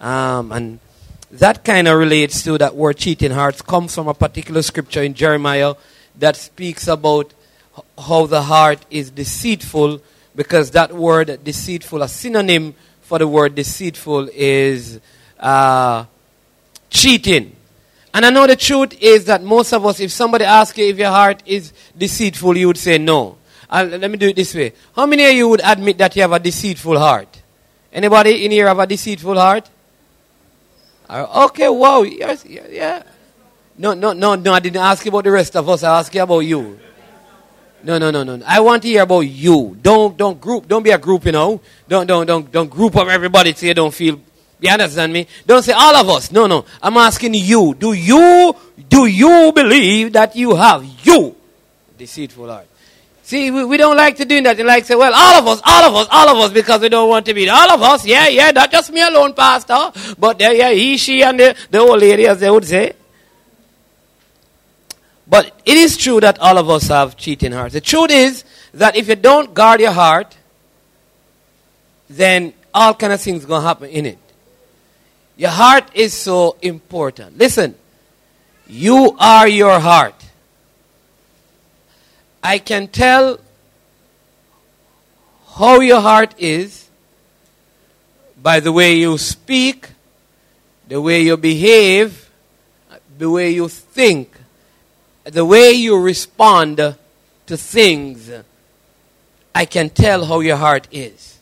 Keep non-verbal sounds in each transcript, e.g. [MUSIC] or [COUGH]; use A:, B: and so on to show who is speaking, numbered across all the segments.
A: Um, and that kind of relates to that word cheating hearts comes from a particular scripture in Jeremiah that speaks about how the heart is deceitful because that word deceitful, a synonym for the word deceitful is uh, cheating. And I know the truth is that most of us, if somebody asks you if your heart is deceitful, you would say no. Uh, let me do it this way. How many of you would admit that you have a deceitful heart? Anybody in here have a deceitful heart? Okay, wow. Yes, yeah, yeah. No, no, no, no. I didn't ask you about the rest of us. I asked you about you. No, no, no, no. I want to hear about you. Don't, don't group. Don't be a group, you know. Don't, don't, don't, don't group up everybody so you don't feel. You understand me? Don't say all of us. No, no. I'm asking you. Do you, do you believe that you have you deceitful heart? See, we, we don't like to do nothing. Like say, well, all of us, all of us, all of us, because we don't want to be all of us. Yeah, yeah, not just me alone, Pastor. But there, yeah, he, she, and the, the old lady, as they would say. But it is true that all of us have cheating hearts. The truth is that if you don't guard your heart, then all kind of things to happen in it. Your heart is so important. Listen, you are your heart. I can tell how your heart is by the way you speak, the way you behave, the way you think, the way you respond to things. I can tell how your heart is.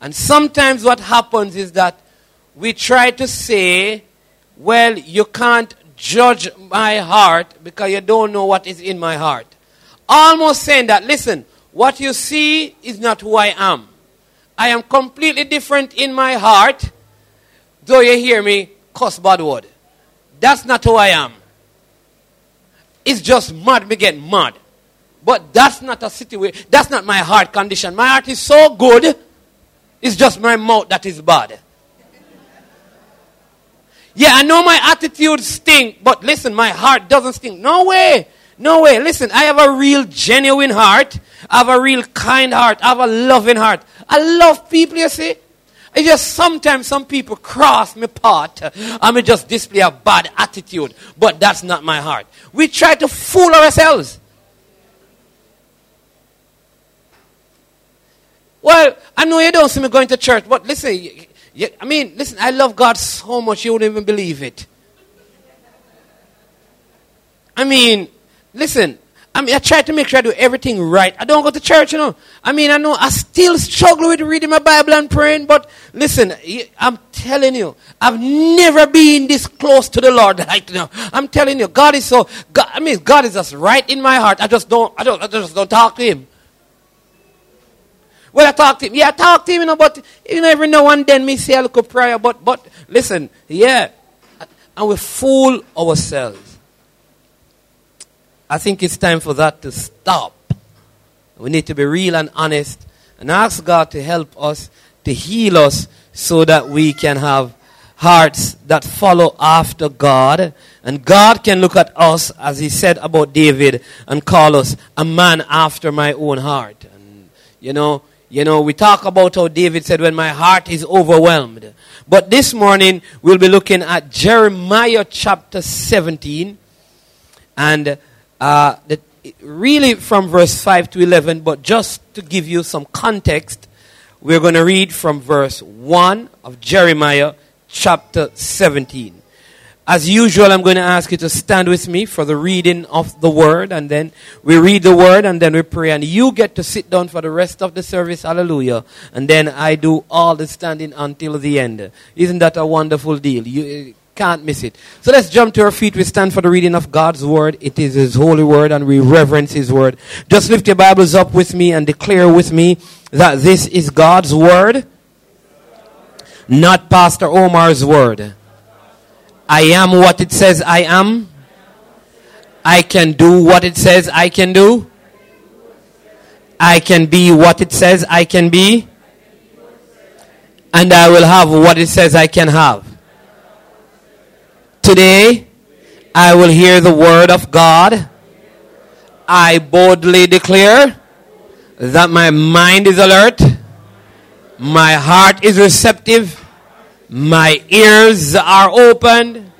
A: And sometimes what happens is that we try to say, well, you can't judge my heart because you don't know what is in my heart. Almost saying that, listen, what you see is not who I am. I am completely different in my heart, though you hear me cuss bad word. That's not who I am. It's just mad, me get mad. But that's not a situation, that's not my heart condition. My heart is so good, it's just my mouth that is bad. Yeah, I know my attitude stink, but listen, my heart doesn't stink. No way. No way. Listen, I have a real genuine heart. I have a real kind heart. I have a loving heart. I love people, you see. It's just sometimes some people cross my path and me just display a bad attitude. But that's not my heart. We try to fool ourselves. Well, I know you don't see me going to church, but listen, you, you, I mean, listen, I love God so much you wouldn't even believe it. I mean, Listen, I mean, I try to make sure I do everything right. I don't go to church, you know. I mean, I know I still struggle with reading my Bible and praying, but listen, I'm telling you, I've never been this close to the Lord [LAUGHS] like now. I'm telling you, God is so, God, I mean, God is just right in my heart. I just don't, I don't, I just don't talk to Him. Well, I talk to Him. Yeah, I talk to Him, you know, but, you know, every now and then me say a little prayer, but, but, listen, yeah, and we fool ourselves. I think it's time for that to stop. We need to be real and honest and ask God to help us, to heal us, so that we can have hearts that follow after God. And God can look at us, as He said about David, and call us a man after my own heart. And, you know, you know, we talk about how David said, when my heart is overwhelmed. But this morning, we'll be looking at Jeremiah chapter 17. And uh, that really from verse 5 to 11, but just to give you some context, we're going to read from verse 1 of Jeremiah chapter 17. As usual, I'm going to ask you to stand with me for the reading of the word, and then we read the word, and then we pray, and you get to sit down for the rest of the service. Hallelujah. And then I do all the standing until the end. Isn't that a wonderful deal? You, can't miss it. So let's jump to our feet. We stand for the reading of God's word. It is His holy word and we reverence His word. Just lift your Bibles up with me and declare with me that this is God's word, not Pastor Omar's word. I am what it says I am. I can do what it says I can do. I can be what it says I can be. And I will have what it says I can have. Today, I will hear the word of God. I boldly declare that my mind is alert, my heart is receptive, My ears are opened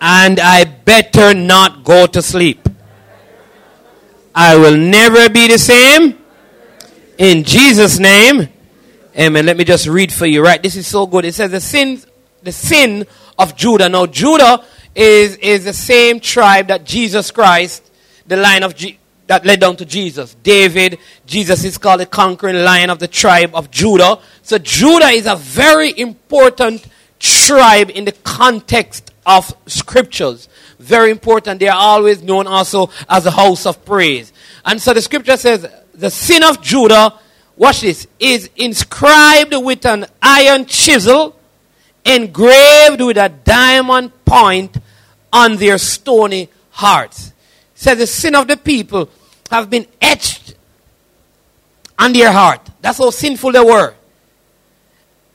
A: and I better not go to sleep. I will never be the same. In Jesus' name. Amen. Let me just read for you, right? This is so good. It says the sin, the sin of Judah. Now, Judah is, is the same tribe that Jesus Christ, the line of G, that led down to Jesus. David, Jesus is called the conquering lion of the tribe of Judah. So Judah is a very important tribe in the context of scriptures. Very important. They are always known also as the house of praise. And so the scripture says, the sin of Judah, watch this, is inscribed with an iron chisel, engraved with a diamond point on their stony hearts. It says the sin of the people have been etched on their heart. That's how sinful they were.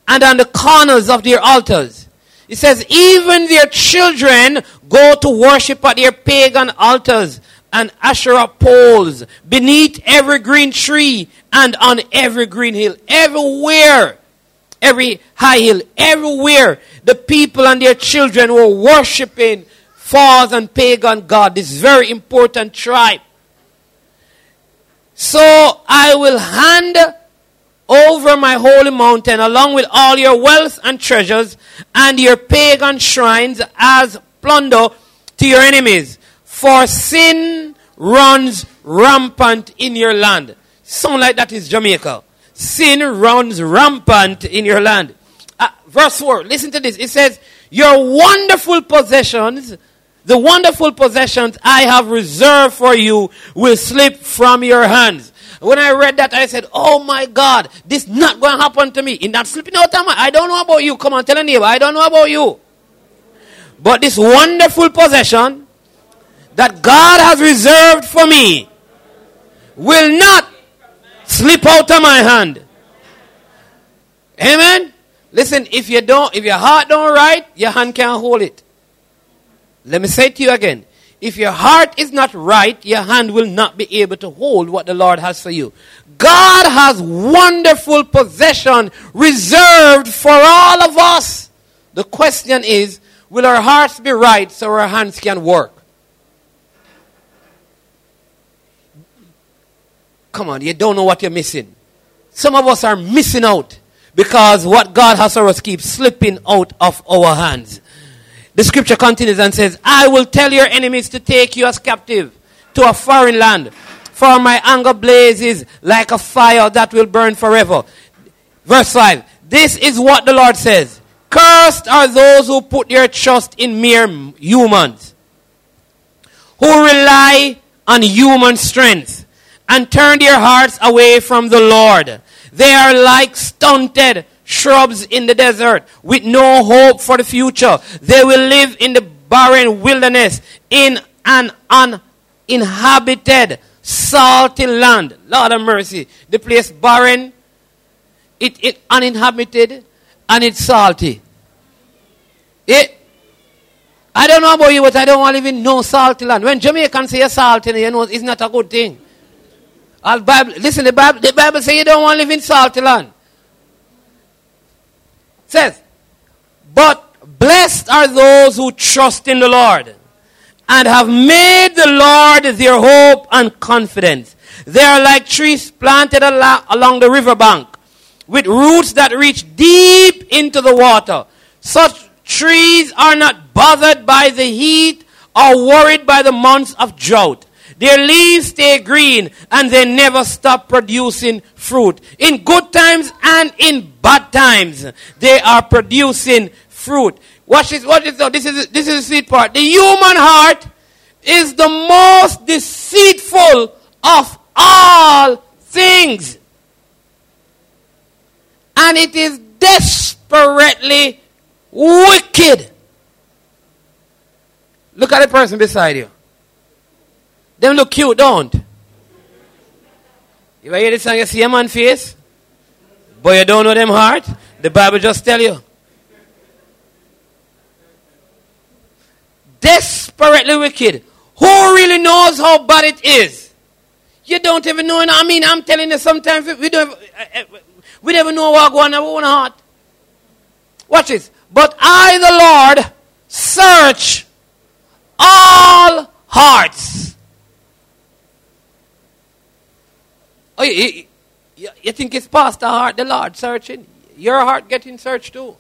A: And on the corners of their altars. It says, even their children go to worship at their pagan altars and Asherah poles beneath every green tree and on every green hill. Everywhere, every high hill, everywhere, the people and their children were worshiping false and pagan God. This very important tribe. So I will hand over my holy mountain along with all your wealth and treasures and your pagan shrines as plunder to your enemies. For sin runs rampant in your land. Sound like that is Jamaica. Sin runs rampant in your land. Uh, verse 4, listen to this. It says, Your wonderful possessions the wonderful possessions I have reserved for you will slip from your hands. When I read that, I said, Oh my God, this not going to happen to me. In that slipping out of my, I don't know about you. Come on, tell a neighbor, I don't know about you. But this wonderful possession that God has reserved for me will not slip out of my hand. Amen. Listen, if you don't, if your heart don't right, your hand can't hold it. Let me say to you again. If your heart is not right, your hand will not be able to hold what the Lord has for you. God has wonderful possession reserved for all of us. The question is, will our hearts be right so our hands can work? Come on, you don't know what you're missing. Some of us are missing out because what God has for us keeps slipping out of our hands. The scripture continues and says, I will tell your enemies to take you as captive to a foreign land. For my anger blazes like a fire that will burn forever. Verse 5. This is what the Lord says. Cursed are those who put their trust in mere humans, who rely on human strength and turn their hearts away from the Lord. They are like stunted shrubs in the desert with no hope for the future. They will live in the barren wilderness in an uninhabited, salty land. Lord of mercy. The place barren, it, it uninhabited, and it's salty. It, I don't know about you, but I don't want to live in no salty land. When Jamaicans say salty, you know, it's not a good thing. Bible, listen, the Bible, the Bible says you don't want to live in salty land says, But blessed are those who trust in the Lord and have made the Lord their hope and confidence. They are like trees planted along the riverbank with roots that reach deep into the water. Such trees are not bothered by the heat or worried by the months of drought. Their leaves stay green and they never stop producing fruit. In good times and in bad times, they are producing fruit. Watch this, watch this. This is, this is the sweet part. The human heart is the most deceitful of all things. And it is desperately wicked. Look at the person beside you. Them look cute, don't? You hear this song, you see a man face, but you don't know them heart. The Bible just tell you. Desperately wicked. Who really knows how bad it is? You don't even know. I mean, I'm telling you, sometimes we don't. We don't uh, uh, even know what going on in our own heart. Watch this. But I, the Lord, search all hearts. Oh, Oh, you, you, you think it's past the heart, the Lord searching? Your heart getting searched too.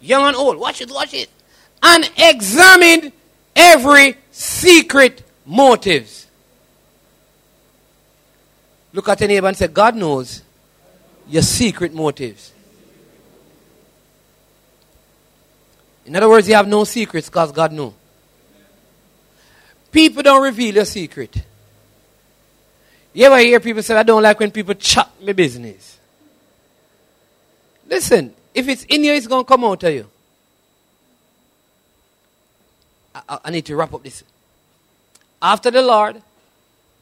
A: Young and old. Watch it, watch it. And examine every secret motives. Look at your neighbor and say, God knows your secret motives. In other words, you have no secrets because God knows. People don't reveal your secret. You ever hear people say, I don't like when people chat my business? Listen, if it's in you, it's going to come out of you. I, I need to wrap up this. After the Lord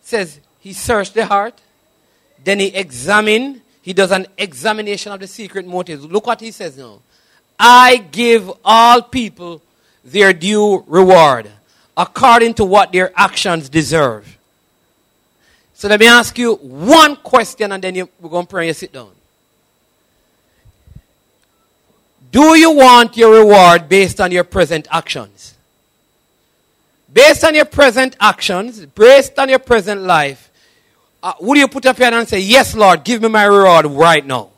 A: says he searched the heart, then he examined, he does an examination of the secret motives. Look what he says now. I give all people their due reward according to what their actions deserve. So let me ask you one question and then you, we're going to pray and sit down. Do you want your reward based on your present actions? Based on your present actions, based on your present life, uh, would you put up your hand and say, Yes, Lord, give me my reward right now?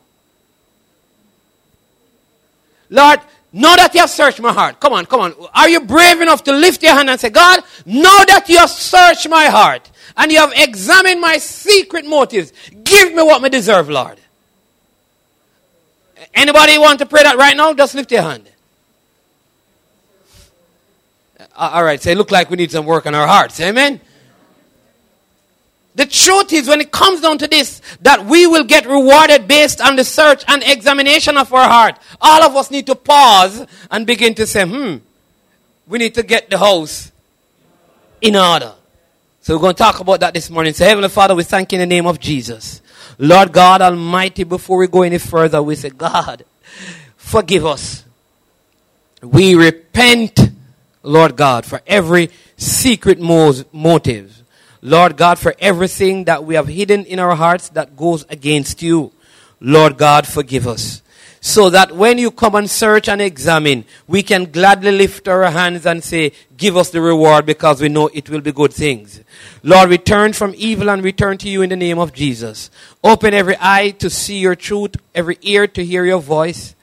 A: Lord, now that you have searched my heart, come on, come on. Are you brave enough to lift your hand and say, God, now that you have searched my heart and you have examined my secret motives, give me what I deserve, Lord? Anybody want to pray that right now? Just lift your hand. Uh, all right, say, look like we need some work on our hearts. Amen. The truth is, when it comes down to this, that we will get rewarded based on the search and examination of our heart. All of us need to pause and begin to say, hmm, we need to get the house in order. So we're going to talk about that this morning. So Heavenly Father, we thank you in the name of Jesus. Lord God Almighty, before we go any further, we say, God, forgive us. We repent, Lord God, for every secret motive Lord God, for everything that we have hidden in our hearts that goes against you. Lord God, forgive us. So that when you come and search and examine, we can gladly lift our hands and say, give us the reward because we know it will be good things. Lord, return from evil and return to you in the name of Jesus. Open every eye to see your truth, every ear to hear your voice,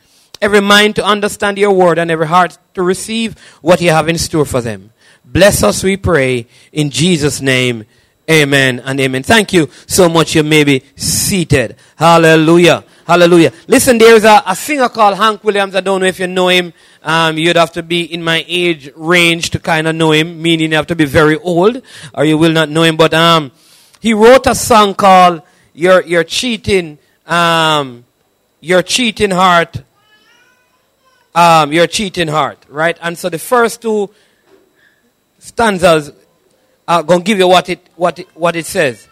A: every mind to understand your word, and every heart to receive what you have in store for them. Bless us, we pray, in Jesus' name. Amen and amen. Thank you so much. You may be seated. Hallelujah. Hallelujah. Listen, there's a, a singer called Hank Williams. I don't know if you know him. Um, you'd have to be in my age range to kind of know him, meaning you have to be very old or you will not know him. But um, he wrote a song called You're, You're Cheating, um, Your Cheating Heart, um, Your Cheating Heart, right? And so the first two stanzas are going to give you what it, what it, what it says.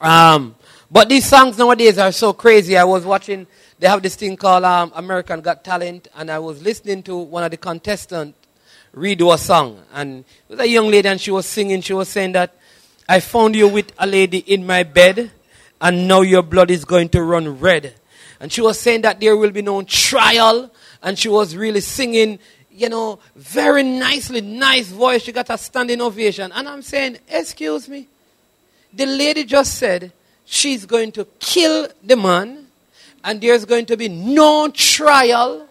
A: Um, but these songs nowadays are so crazy. I was watching, they have this thing called um, American Got Talent, and I was listening to one of the contestants redo a song. And it was a young lady, and she was singing, she was saying that, I found you with a lady in my bed, and now your blood is going to run red. And she was saying that there will be no trial, and she was really singing you know, very nicely, nice voice. She got a standing ovation. And I'm saying, excuse me. The lady just said she's going to kill the man and there's going to be no trial,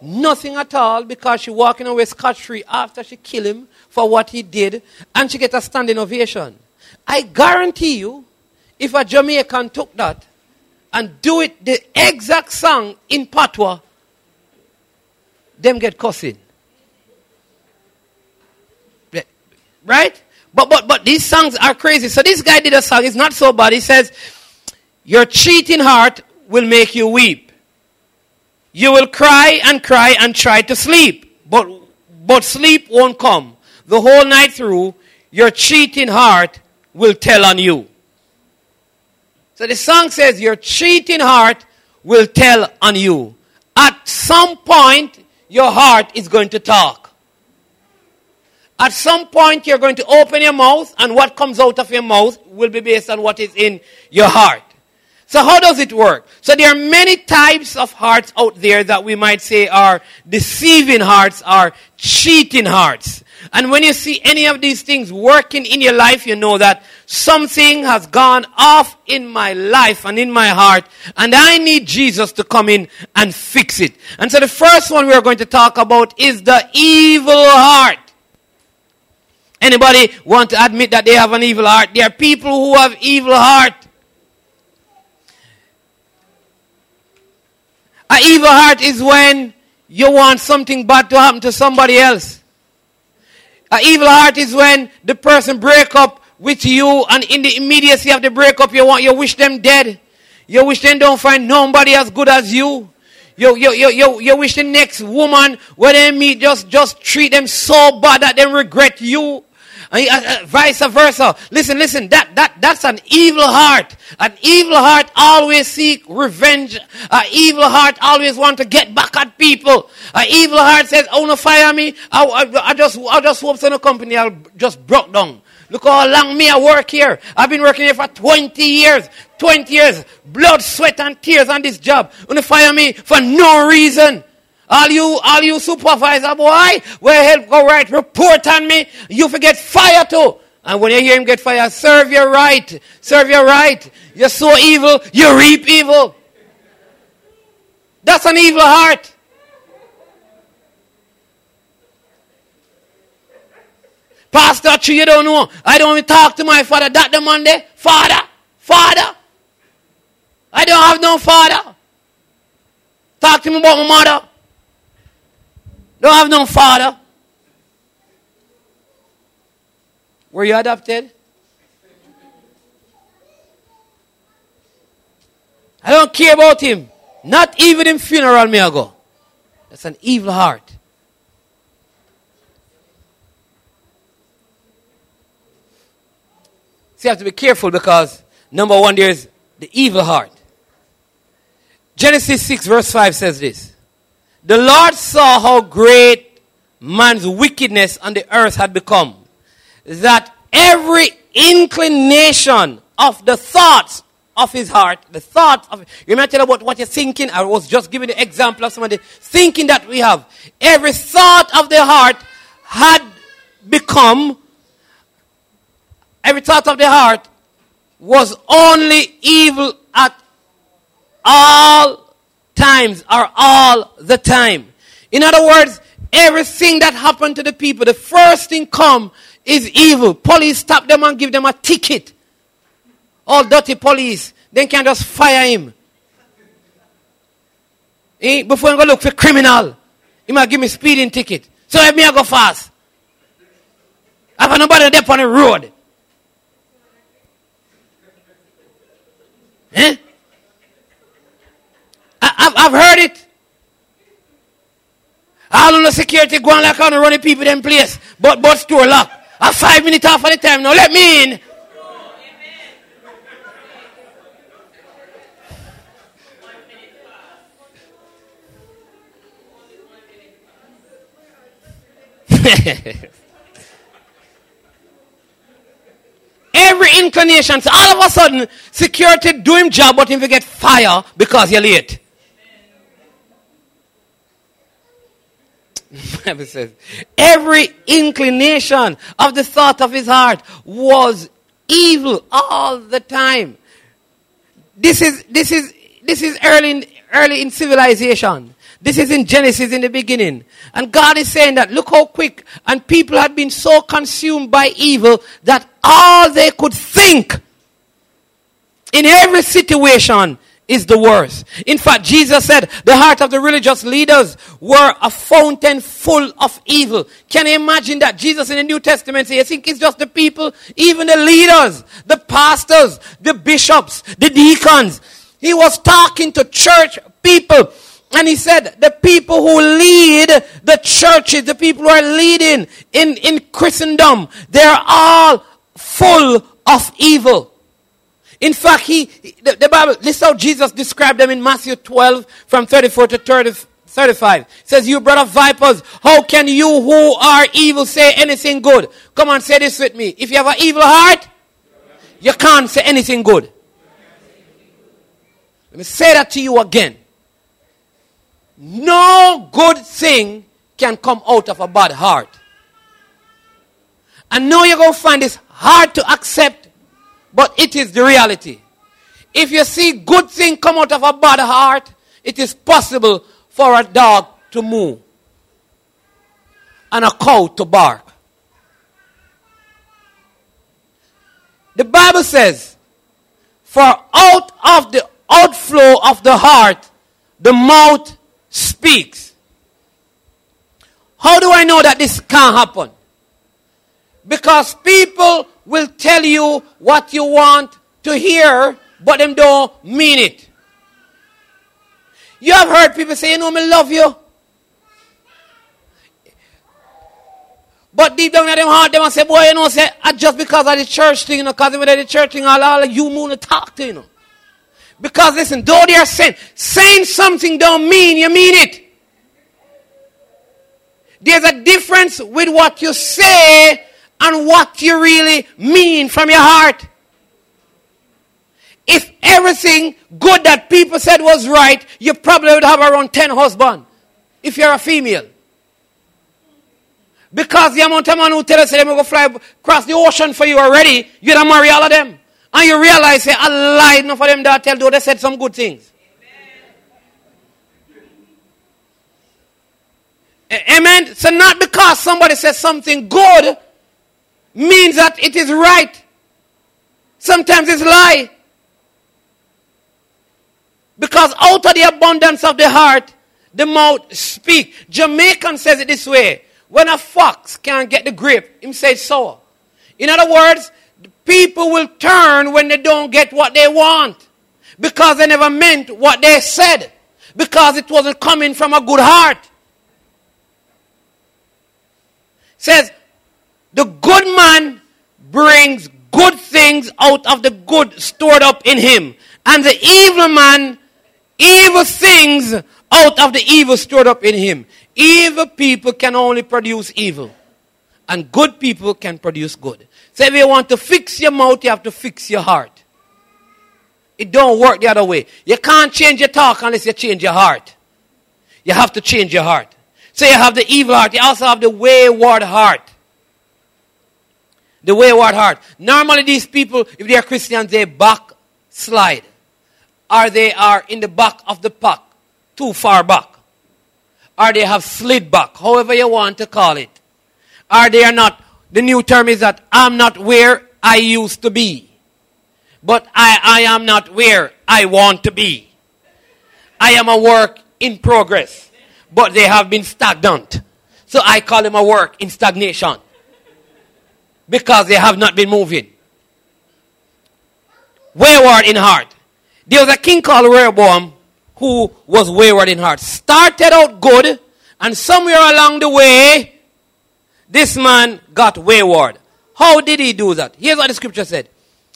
A: nothing at all because she walking away scot-free after she killed him for what he did and she get a standing ovation. I guarantee you, if a Jamaican took that and do it the exact song in patois, them get cussing. Right? But, but, but these songs are crazy. So this guy did a song. It's not so bad. He says, your cheating heart will make you weep. You will cry and cry and try to sleep. But, but sleep won't come. The whole night through, your cheating heart will tell on you. So the song says, your cheating heart will tell on you. At some point, your heart is going to talk. At some point, you're going to open your mouth, and what comes out of your mouth will be based on what is in your heart. So how does it work? So there are many types of hearts out there that we might say are deceiving hearts, are cheating hearts. And when you see any of these things working in your life, you know that something has gone off in my life and in my heart, and I need Jesus to come in and fix it. And so the first one we are going to talk about is the evil heart. Anybody want to admit that they have an evil heart? There are people who have evil heart. An evil heart is when you want something bad to happen to somebody else. An evil heart is when the person break up with you and in the immediacy of the breakup you want you wish them dead. You wish them don't find nobody as good as you. You, you, you, you, you wish the next woman when they meet just, just treat them so bad that they regret you. Uh, uh, vice versa. Listen, listen, that, that, that's an evil heart. An evil heart always seek revenge. An evil heart always want to get back at people. An evil heart says, oh no, fire me. I, I, I just, I just hope so no company I'll just broke down. Look how long me I work here. I've been working here for 20 years. 20 years. Blood, sweat, and tears on this job. You fire me for no reason. All you, all you supervisor boy, where help go right, report on me. You forget fire too. And when you hear him get fire, serve your right. Serve your right. You're so evil, you reap evil. That's an evil heart. Pastor, you don't know. I don't even talk to my father. That the Monday. Father, father. I don't have no father. Talk to me about my mother. Don't have no father. Were you adopted? I don't care about him. Not even in funeral may I go. That's an evil heart. So you have to be careful because number one, there's the evil heart. Genesis 6 verse 5 says this. The Lord saw how great man's wickedness on the earth had become, that every inclination of the thoughts of his heart, the thoughts of, you may tell about what you're thinking. I was just giving the example of some of the thinking that we have. Every thought of the heart had become, every thought of the heart was only evil at all times or all the time. In other words, everything that happened to the people, the first thing come is evil. Police stop them and give them a ticket. All dirty police. Then can just fire him. Eh? Before I go look for criminal. He might give me speeding ticket. So let me go fast. I have nobody there on the road. Eh? I've, I've heard it. All of the security going like on running people in place. But but store lock. A five minutes off of the time now. Let me in. [LAUGHS] Every inclination. So all of a sudden, security do him job, but if you get fire because you're late. [LAUGHS] Bible says, every inclination of the thought of his heart was evil all the time. This is, this is, this is early in, early in civilization. This is in Genesis in the beginning. And God is saying that look how quick and people had been so consumed by evil that all they could think in every situation is the worst. In fact, Jesus said the heart of the religious leaders were a fountain full of evil. Can you imagine that Jesus in the New Testament says, I think it's just the people, even the leaders, the pastors, the bishops, the deacons. He was talking to church people and he said, the people who lead the churches, the people who are leading in, in Christendom, they're all full of evil. In fact, he, the, the Bible, this is how Jesus described them in Matthew 12 from 34 to 30, 35. It says, you brother vipers, how can you who are evil say anything good? Come on, say this with me. If you have an evil heart, you can't say anything good. Let me say that to you again. No good thing can come out of a bad heart. I know you're going to find this hard to accept, but it is the reality. If you see good thing come out of a bad heart, it is possible for a dog to move and a cow to bark. The Bible says, For out of the outflow of the heart, the mouth speaks. How do I know that this can't happen? Because people will tell you what you want to hear, but them don't mean it. You have heard people say, you know, me love you. But deep down in their heart, they want to say, boy, you know, say, ah, just because of the church thing, you know, because of the church thing, all, all you moon to talk to, you know. Because listen, though they are saying, saying something don't mean you mean it. There's a difference with what you say and what you really mean from your heart. If everything good that people said was right, you probably would have around 10 husbands if you're a female. Because the amount of men who tell us they're going to fly across the ocean for you already, you're going to marry all of them. And you realize, say, I lied enough for them that tell, though they said some good things. Amen. Amen. So not because somebody says something good means that it is right. Sometimes it's lie. Because out of the abundance of the heart, the mouth speak. Jamaican says it this way. When a fox can't get the grip, him say so. In other words, people will turn when they don't get what they want. Because they never meant what they said. Because it wasn't coming from a good heart. Says, the good man brings good things out of the good stored up in him. And the evil man, evil things out of the evil stored up in him. Evil people can only produce evil. And good people can produce good. So if you want to fix your mouth, you have to fix your heart. It don't work the other way. You can't change your talk unless you change your heart. You have to change your heart. So you have the evil heart. You also have the wayward heart. The wayward heart. Normally these people, if they are Christians, they backslide. Or they are in the back of the pack. Too far back or they have slid back, however you want to call it. Or they are not, the new term is that I'm not where I used to be. But I, I am not where I want to be. I am a work in progress. But they have been stagnant. So I call them a work in stagnation. Because they have not been moving. Wayward in heart. There was a king called Rehoboam who was wayward in heart. Started out good, and somewhere along the way, this man got wayward. How did he do that? Here's what the scripture said.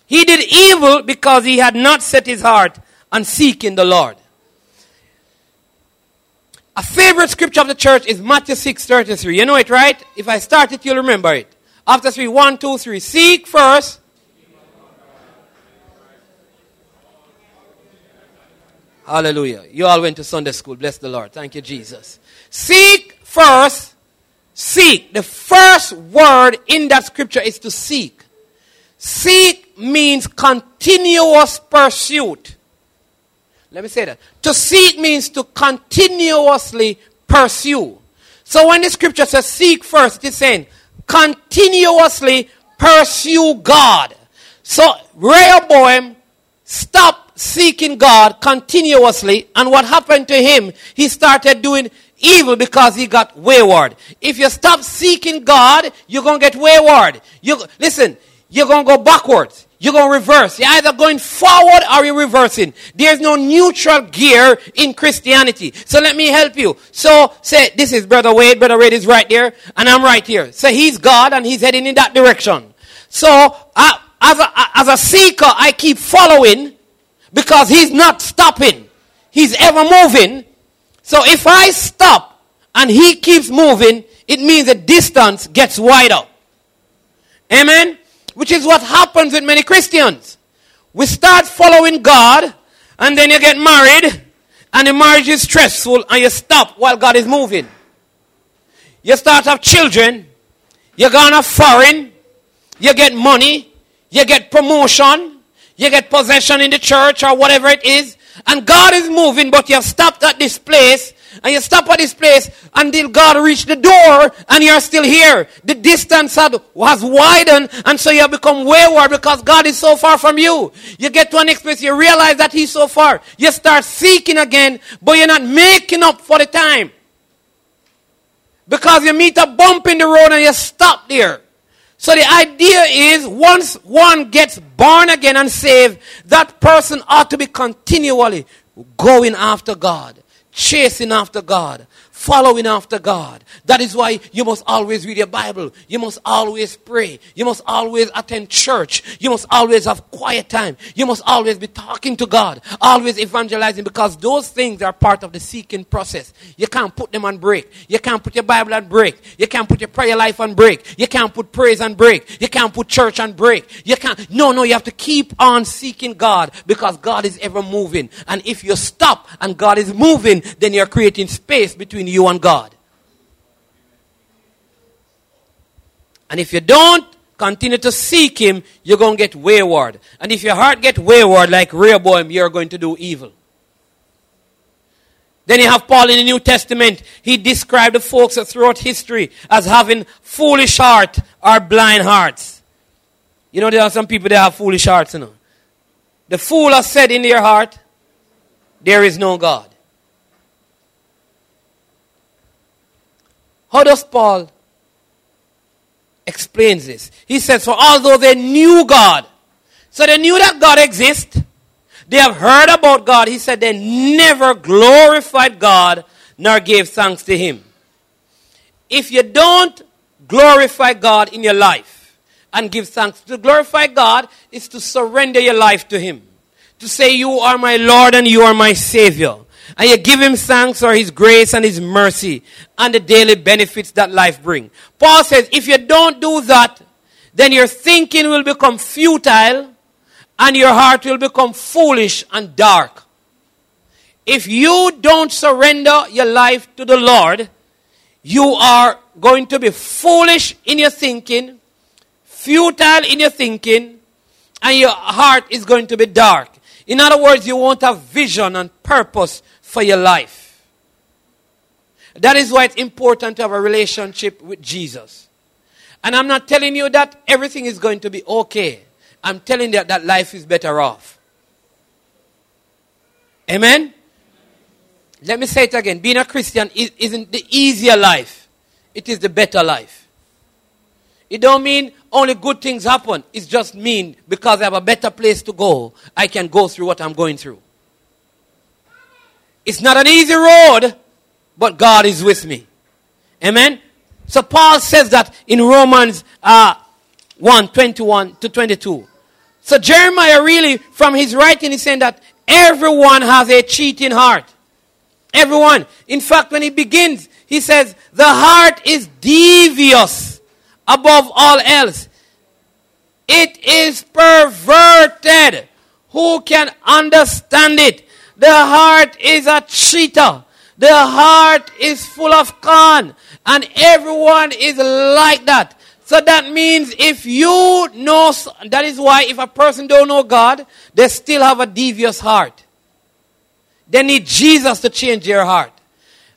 A: He did evil because he had not set his heart on seeking the Lord. A favorite scripture of the church is Matthew 6 33. You know it, right? If I start it, you'll remember it. After three, one, two, three. Seek first Hallelujah. You all went to Sunday school. Bless the Lord. Thank you, Jesus. Seek first. Seek. The first word in that scripture is to seek. Seek means continuous pursuit. Let me say that. To seek means to continuously pursue. So when the scripture says seek first, it is saying continuously pursue God. So Rehoboam stopped seeking God continuously. And what happened to him? He started doing evil because he got wayward. If you stop seeking God, you're to get wayward. You, listen, you're to go backwards. You're going to reverse. You're either going forward or you're reversing. There's no neutral gear in Christianity. So let me help you. So say, this is Brother Wade. Brother Wade is right there and I'm right here. So he's God and he's heading in that direction. So as, a, as a seeker, I keep following because he's not stopping. He's ever moving. So if I stop and he keeps moving, it means the distance gets wider. Amen? Which is what happens with many Christians. We start following God And then you get married, and the marriage is stressful, and you stop while God is moving. You start have children, you go on a foreign, you get money, you get promotion, you get possession in the church or whatever it is, and God is moving, but you have stopped at this place and you stop at this place until God reached the door and you're still here. The distance had, has widened and so you have become wayward because God is so far from you. You get to an place, you realize that He's so far. You start seeking again, but you're not making up for the time. Because you meet a bump in the road and you stop there. So the idea is once one gets born again and saved, that person ought to be continually going after God, chasing after God, following after God. That is why you must always read your Bible. You must always pray. You must always attend church. You must always have quiet time. You must always be talking to God, always evangelizing because those things are part of the seeking process. You can't put them on break. You can't put your Bible on break. You can't put your prayer life on break. You can't put praise on break. You can't put church on break. You can't. No, no, you have to keep on seeking God because God is ever moving. And if you stop and God is moving, then you're creating space between you and God. And if you don't continue to seek Him, you're going to get wayward. And if your heart get wayward like Rehoboam, you're going to do evil. Then you have Paul in the New Testament. He described the folks throughout history as having foolish heart or blind hearts. You know, there are some people that have foolish hearts, you know. The fool has said in their heart, there is no God. How does Paul explains this? He says, For although they knew God, so they knew that God exists, they have heard about God. He said they never glorified God nor gave thanks to Him. If you don't glorify God in your life and give thanks, to glorify God is to surrender your life to Him. To say, You are my Lord and you are my Savior and you give him thanks for his grace and his mercy and the daily benefits that life brings. Paul says, if you don't do that, then your thinking will become futile and your heart will become foolish and dark. If you don't surrender your life to the Lord, you are going to be foolish in your thinking, futile in your thinking, and your heart is going to be dark. In other words, you won't have vision and purpose for your life. That is why it's important to have a relationship with Jesus. And I'm not telling you that everything is going to be okay. I'm telling you that, life is better off. Amen? Let me say it again. Being a Christian isn't the easier life. It is the better life. It don't mean only good things happen. It just mean because I have a better place to go, I can go through what I'm going through. It's not an easy road, but God is with me. Amen? So Paul says that in Romans uh, 1 21 to 22. So Jeremiah really, from his writing, is saying that everyone has a cheating heart. Everyone. In fact, when he begins, he says, the heart is devious above all else. It is perverted. Who can understand it? The heart is a cheater. The heart is full of con. And everyone is like that. So that means if you know, that is why if a person don't know God, they still have a devious heart. They need Jesus to change their heart.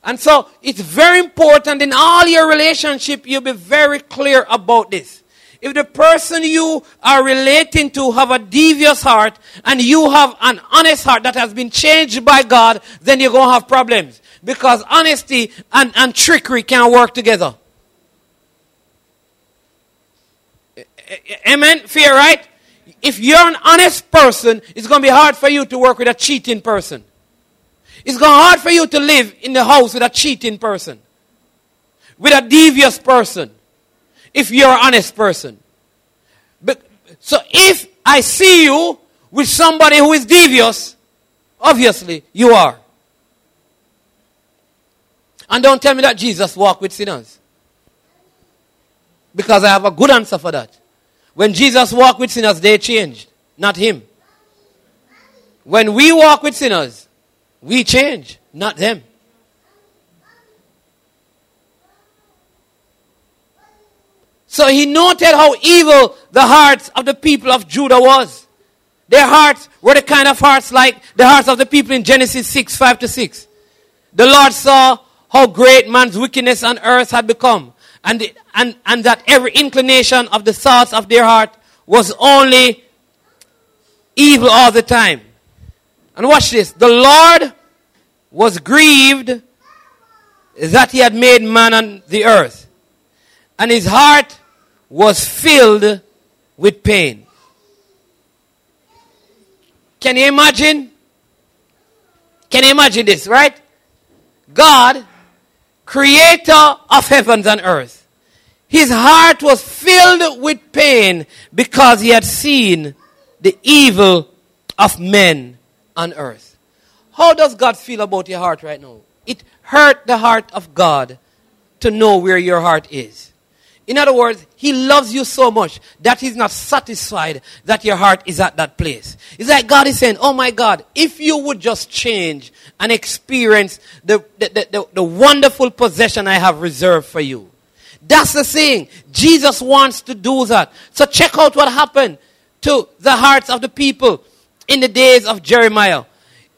A: And so it's very important in all your relationship you be very clear about this. If the person you are relating to have a devious heart and you have an honest heart that has been changed by God, then you're going to have problems. Because honesty and, and trickery can work together. Amen? Fear, right? If you're an honest person, it's going to be hard for you to work with a cheating person. It's going to be hard for you to live in the house with a cheating person, with a devious person if you're an honest person. But, so if I see you with somebody who is devious, obviously you are. And don't tell me that Jesus walked with sinners. Because I have a good answer for that. When Jesus walked with sinners, they changed, not him. When we walk with sinners, we change, not them. So he noted how evil the hearts of the people of Judah was. Their hearts were the kind of hearts like the hearts of the people in Genesis 6, 5 to 6. The Lord saw how great man's wickedness on earth had become, and, the, and, and that every inclination of the thoughts of their heart was only evil all the time. And watch this. The Lord was grieved that he had made man on the earth. And his heart was filled with pain. Can you imagine? Can you imagine this, right? God, creator of heavens and earth, his heart was filled with pain because he had seen the evil of men on earth. How does God feel about your heart right now? It hurt the heart of God to know where your heart is. In other words, He loves you so much that He's not satisfied that your heart is at that place. It's like God is saying, Oh my God, if you would just change and experience the, the, the, the, the wonderful possession I have reserved for you. That's the thing. Jesus wants to do that. So check out what happened to the hearts of the people in the days of Jeremiah.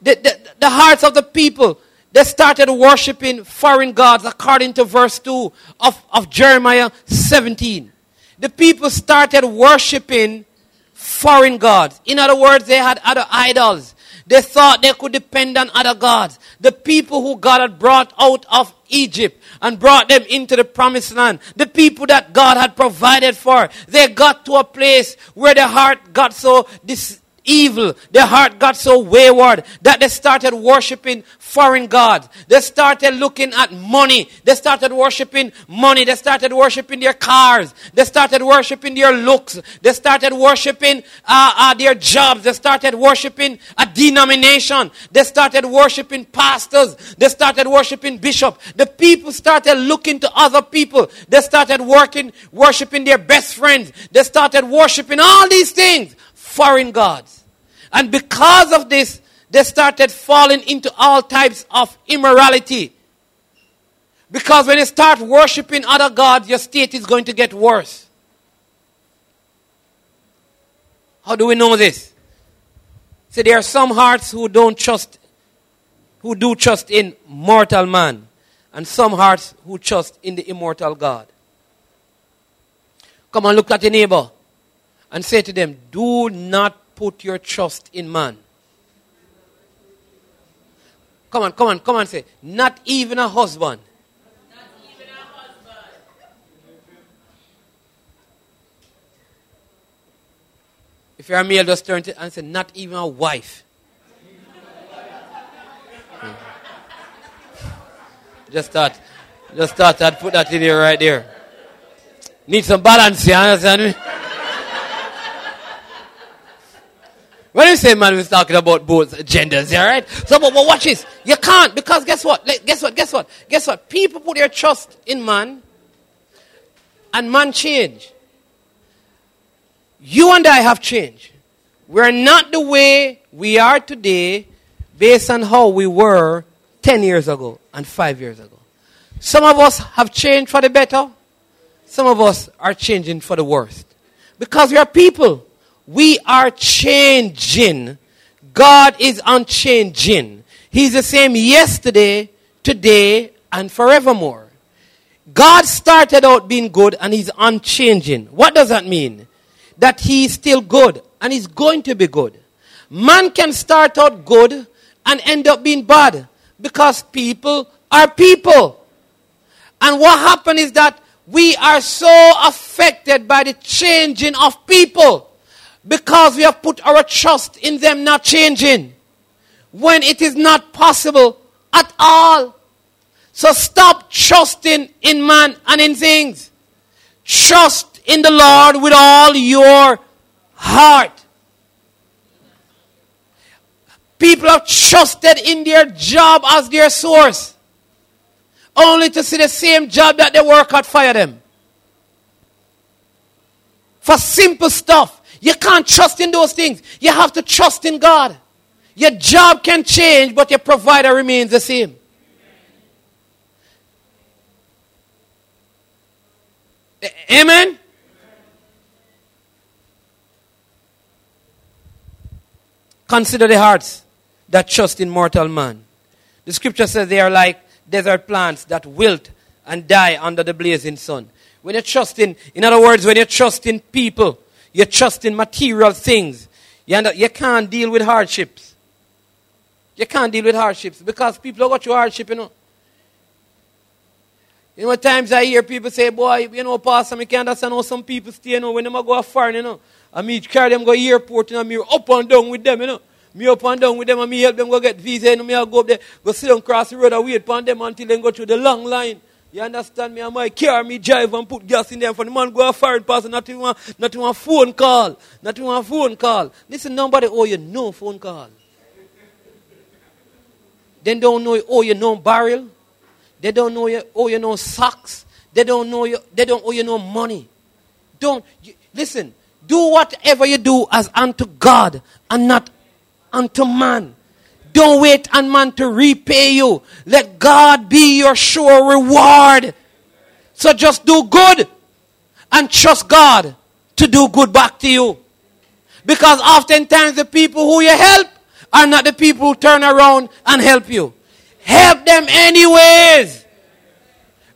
A: The, the, the hearts of the people, they started worshiping foreign gods according to verse 2 of, of Jeremiah 17. The people started worshiping foreign gods. In other words, they had other idols. They thought they could depend on other gods. The people who God had brought out of Egypt and brought them into the promised land. The people that God had provided for. They got to a place where their heart got so dis- evil. Their heart got so wayward that they started worshiping foreign gods. They started looking at money. They started worshiping money. They started worshiping their cars. They started worshiping their looks. They started worshiping uh, uh, their jobs. They started worshiping a denomination. They started worshiping pastors. They started worshiping bishop. The people started looking to other people. They started working, worshiping their best friends. They started worshiping all these things foreign gods. And because of this, they started falling into all types of immorality. Because when you start worshiping other gods, your state is going to get worse. How do we know this? See, there are some hearts who don't trust, who do trust in mortal man, and some hearts who trust in the immortal God. Come on, look at your neighbor and say to them, Do not put your trust in man. Come on, come on, come on, say, Not even a husband. Not even a husband. If you're a male, just turn to and say, Not even a wife. Hmm. just thought, just thought I'd put that in here right there. Need some balance, you understand me? When you say man, we're talking about both genders, all right? So, but, but watch this. You can't because guess what? Guess what? Guess what? Guess what? People put their trust in man, and man change. You and I have changed. We're not the way we are today based on how we were 10 years ago and 5 years ago. Some of us have changed for the better. Some of us are changing for the worst. Because we are people we are changing. God is unchanging. He's the same yesterday, today, and forevermore. God started out being good and he's unchanging. What does that mean? That he is still good and he's going to be good. Man can start out good and end up being bad because people are people. And what happened is that we are so affected by the changing of people because we have put our trust in them not changing when it is not possible at all. So stop trusting in man and in things. Trust in the Lord with all your heart. People have trusted in their job as their source, only to see the same job that they work at fire them. For simple stuff. You can't trust in those things. You have to trust in God. Your job can change, but your provider remains the same. Amen? Consider the hearts that trust in mortal man. The scripture says they are like desert plants that wilt and die under the blazing sun. When you trust in, in other words, when you trust in people, you trust in material things, you, you can't deal with hardships. You can't deal with hardships because people have got you hardship, you know. You know, times I hear people say, boy, you know, Pastor, I can't understand how some people stay, you know, when they go foreign, you know. I me carry them go airport, you know, me up and down with them, you know. Me up and down with them and me help them go get visa, you know, me I go up there, go sit down cross the road and wait for them until they go through the long line. You understand me? I might car, me drive and put gas in there for the man go a foreign person, not even, not even a phone call. Not even a phone call. Listen, nobody owe you no phone call. They don't know you owe you no barrel. They don't know you owe you no socks. They don't know you, they don't owe you no money. Don't, you, listen, do whatever you do as unto God and not unto man. Don't wait on man to repay you. Let God be your sure reward. So just do good and trust God to do good back to you. Because oftentimes the people who you help are not the people who turn around and help you. Help them anyways.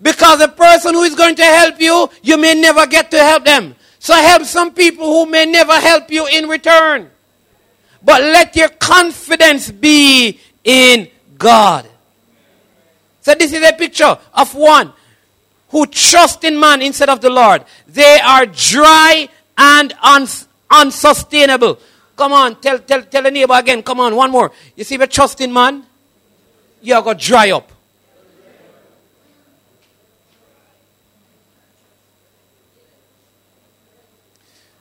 A: Because the person who is going to help you, you may never get to help them. So help some people who may never help you in return. But let your confidence be in God. So this is a picture of one who trusts in man instead of the Lord. They are dry and uns- unsustainable. Come on, tell, tell, tell the neighbor again. Come on, one more. You see, the trust in man, you're going to dry up.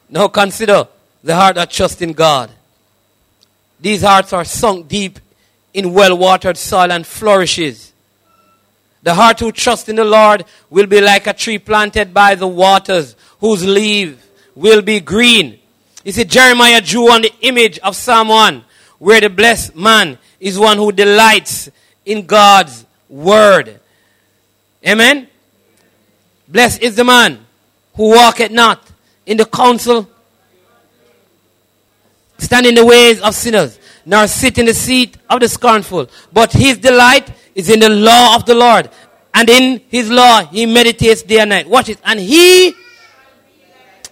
A: Now consider the heart that trusts in God. These hearts are sunk deep in well watered soil and flourishes. The heart who trusts in the Lord will be like a tree planted by the waters, whose leaves will be green. You see, Jeremiah drew on the image of someone where the blessed man is one who delights in God's word. Amen? Blessed is the man who walketh not in the counsel, stand in the ways of sinners, nor sit in the seat of the scornful. But his delight is in the law of the Lord. And in his law he meditates day and night. Watch it. And he,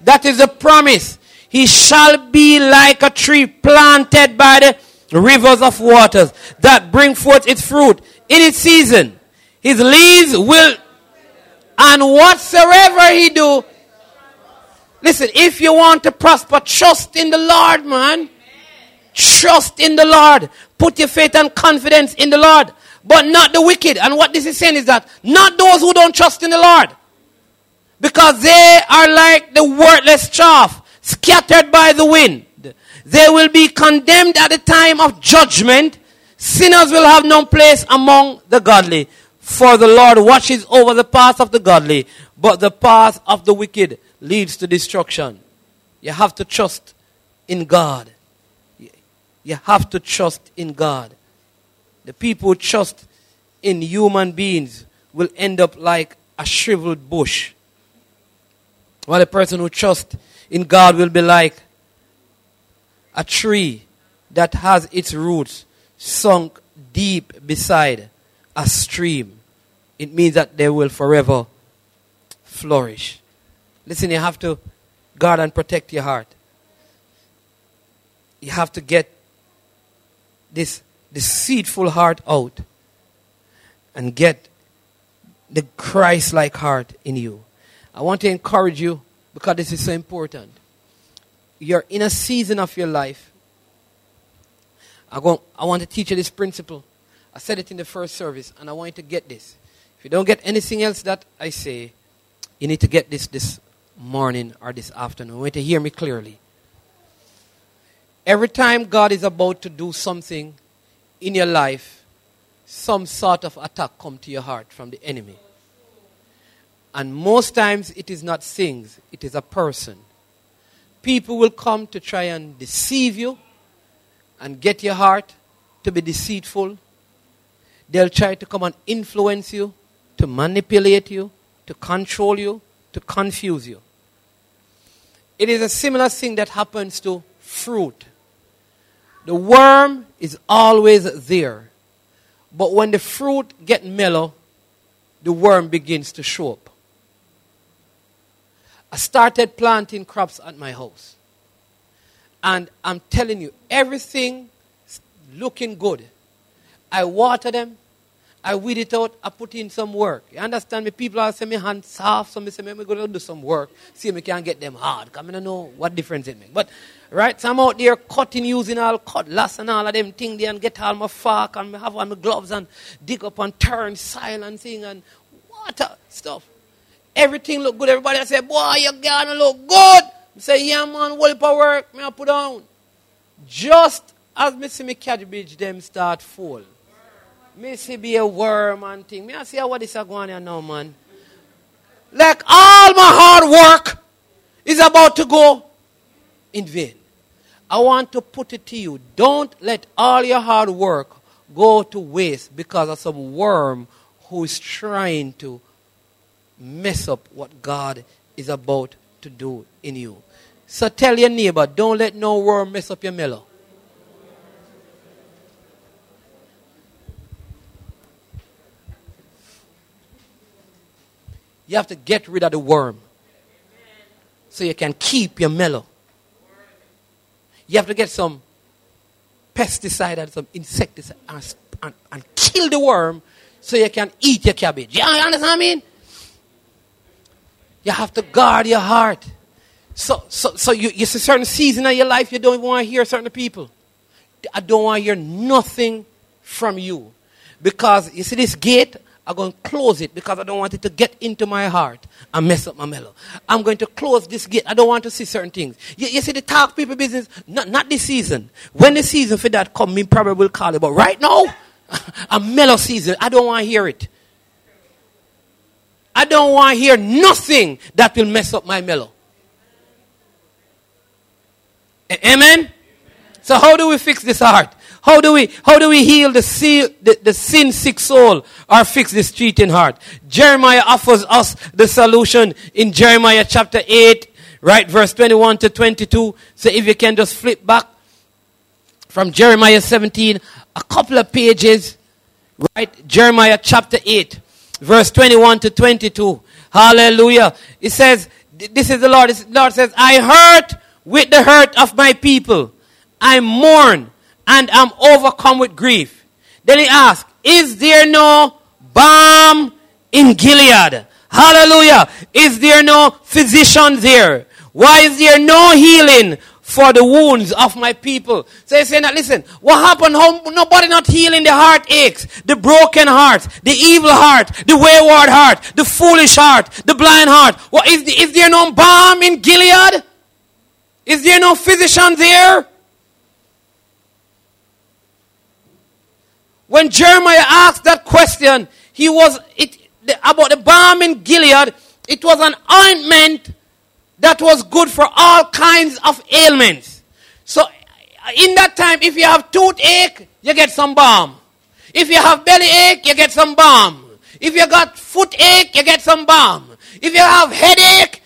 A: that is a promise, he shall be like a tree planted by the rivers of waters that bring forth its fruit in its season. His leaves will, and whatsoever he do, Listen, if you want to prosper, trust in the Lord, man. Trust in the Lord. Put your faith and confidence in the Lord. But not the wicked. And what this is saying is that not those who don't trust in the Lord. Because they are like the worthless chaff scattered by the wind. They will be condemned at the time of judgment. Sinners will have no place among the godly. For the Lord watches over the path of the godly, but the path of the wicked leads to destruction. You have to trust in God. You have to trust in God. The people who trust in human beings will end up like a shriveled bush. While the person who trusts in God will be like a tree that has its roots sunk deep beside a stream. It means that they will forever flourish. Listen, you have to guard and protect your heart. You have to get this deceitful heart out and get the Christ like heart in you. I want to encourage you because this is so important. You're in a season of your life. I, go, I want to teach you this principle. I said it in the first service, and I want you to get this. If you don't get anything else that I say, you need to get this this morning or this afternoon. You want to hear me clearly. Every time God is about to do something in your life, some sort of attack come to your heart from the enemy. And most times it is not things, it is a person. People will come to try and deceive you and get your heart to be deceitful. They'll try to come and influence you, to manipulate you, to control you, to confuse you. It is a similar thing that happens to fruit. The worm is always there. But when the fruit get mellow, the worm begins to show up. I started planting crops at my house. And I'm telling you, everything looking good. I water them. I weed it out. I put in some work. You understand me? People are saying me hands soft. Some say me, I'm going to do some work. See if me can get them hard. Come I don't know what difference it makes. But, right, so I'm out there cutting, using all cutlass and all of them things there and get all my fork and have on my gloves and dig up and turn soil and thing and water stuff. Everything look good. Everybody I say, boy, your garden look good. I say, yeah, man, well for work. Me I put on. Just as me see me cabbage them start fall. Me see be a worm and thing. Me I see what is going on now, man. Like all my hard work is about to go in vain. I want to put it to you. Don't let all your hard work go to waste because of some worm who is trying to mess up what God is about to do in you. So tell your neighbor, don't let no worm mess up your mellow. You have to get rid of the worm so you can keep your mellow. You have to get some pesticide and some insecticide and, and, and kill the worm so you can eat your cabbage. You understand what I mean? You have to guard your heart. So, so, so you, it's a certain season of your life you don't want to hear certain people. I don't want to hear nothing from you. Because you see this gate, I'm going to close it because I don't want it to get into my heart and mess up my mellow. I'm going to close this gate. I don't want to see certain things. You, you see the talk people business, not, not this season. When the season for that come, me probably will call it. But right now, [LAUGHS] a mellow season, I don't want to hear it. I don't want to hear nothing that will mess up my mellow. Amen? So how do we fix this heart? How do we, how do we heal the, the, the sin sick soul or fix this cheating heart? Jeremiah offers us the solution in Jeremiah chapter 8, right, verse 21 to 22. So if you can just flip back from Jeremiah 17, a couple of pages, right? Jeremiah chapter 8 verse 21 to 22. Hallelujah. It says, this is the Lord. The Lord says, I hurt with the hurt of my people. I mourn and am overcome with grief. Then he asks, is there no balm in Gilead? Hallelujah. Is there no physician there? Why is there no healing for the wounds of my people. So he's saying that, listen, what happened? How, nobody not healing the heart aches, the broken heart, the evil heart, the wayward heart, the foolish heart, the blind heart. What is, is there no balm in Gilead? Is there no physician there? When Jeremiah asked that question, he was it, the, about the balm in Gilead. It was an ointment that was good for all kinds of ailments. So, in that time, if you have toothache, you get some balm. If you have belly ache, you get some balm. If you got footache, you get some balm. If you have headache,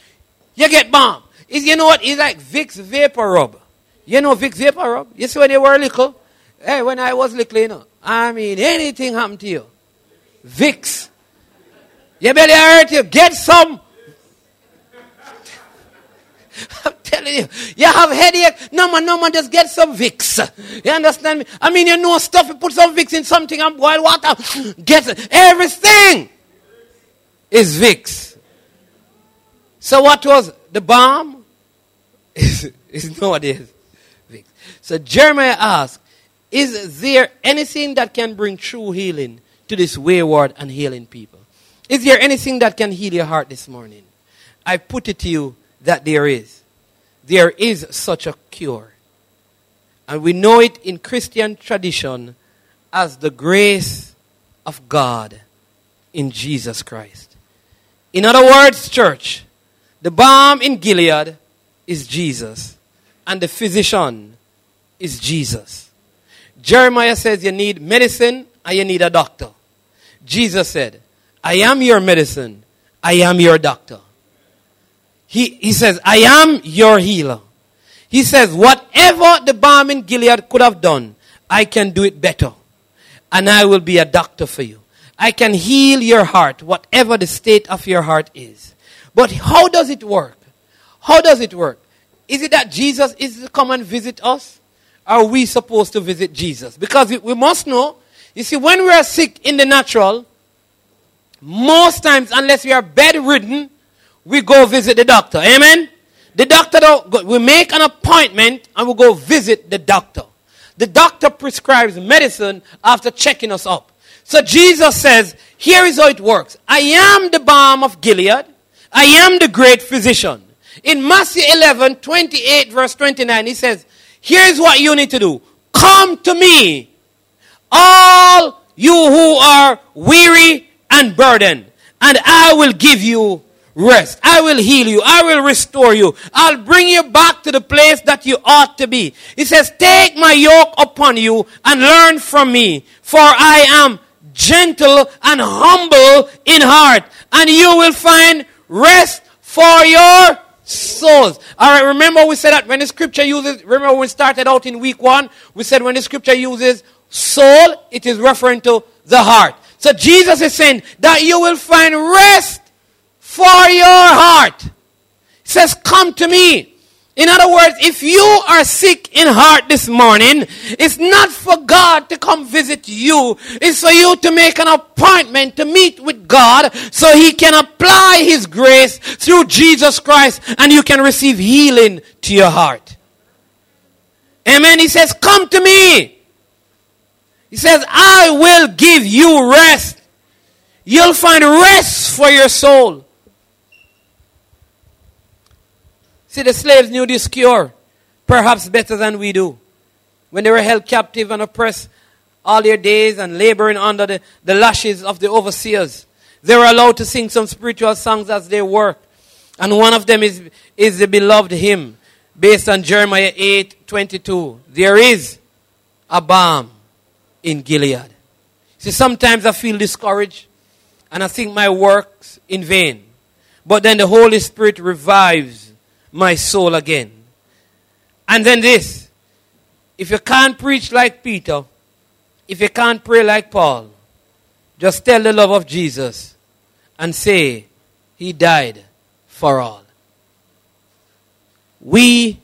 A: you get balm. Is you know what? It's like Vicks Vapor Rub. You know Vicks Vapor Rub? You see when they were little? Hey, when I was little, you know. I mean, anything happened to you. Vicks. Your belly hurt you. Get some [LAUGHS] I'm telling you, you have headache. No man, no man, just get some Vicks. You understand me? I mean, you know stuff. You put some Vicks in something and boil water. [GASPS] Get everything is Vicks. So what was the balm? [LAUGHS] Is nowadays Vicks. So Jeremiah asked, "Is there anything that can bring true healing to this wayward and healing people? Is there anything that can heal your heart this morning?" I put it to you that there is. There is such a cure. And we know it in Christian tradition as the grace of God in Jesus Christ. In other words, church, the balm in Gilead is Jesus, and the physician is Jesus. Jeremiah says you need medicine and you need a doctor. Jesus said, I am your medicine. I am your doctor. He, he says, I am your healer. He says, whatever the balm in Gilead could have done, I can do it better. And I will be a doctor for you. I can heal your heart, whatever the state of your heart is. But how does it work? How does it work? Is it that Jesus is to come and visit us? Are we supposed to visit Jesus? Because we must know, you see, when we are sick in the natural, most times, unless we are bedridden, we go visit the doctor. Amen? The doctor, we make an appointment and we go visit the doctor. The doctor prescribes medicine after checking us up. So Jesus says, here is how it works. I am the balm of Gilead. I am the great physician. In Matthew 11, 28 verse 29, he says, here's what you need to do. Come to me, all you who are weary and burdened, and I will give you rest. I will heal you. I will restore you. I'll bring you back to the place that you ought to be. He says, take my yoke upon you and learn from me, for I am gentle and humble in heart, and you will find rest for your souls. All right, remember we said that when the scripture uses, remember when we started out in week one, we said when the scripture uses soul, it is referring to the heart. So Jesus is saying that you will find rest for your heart. He says, Come to me. In other words, if you are sick in heart this morning, it's not for God to come visit you. It's for you to make an appointment to meet with God so He can apply His grace through Jesus Christ and you can receive healing to your heart. Amen. He says, Come to me. He says, I will give you rest. You'll find rest for your soul. See, the slaves knew this cure, perhaps better than we do. When they were held captive and oppressed all their days and laboring under the, the lashes of the overseers, they were allowed to sing some spiritual songs as they worked. And one of them is, is the beloved hymn based on Jeremiah 8 22. There is a balm in Gilead. See, sometimes I feel discouraged and I think my work's in vain. But then the Holy Spirit revives my soul again. And then this if you can't preach like Peter, if you can't pray like Paul, just tell the love of Jesus and say, He died for all. We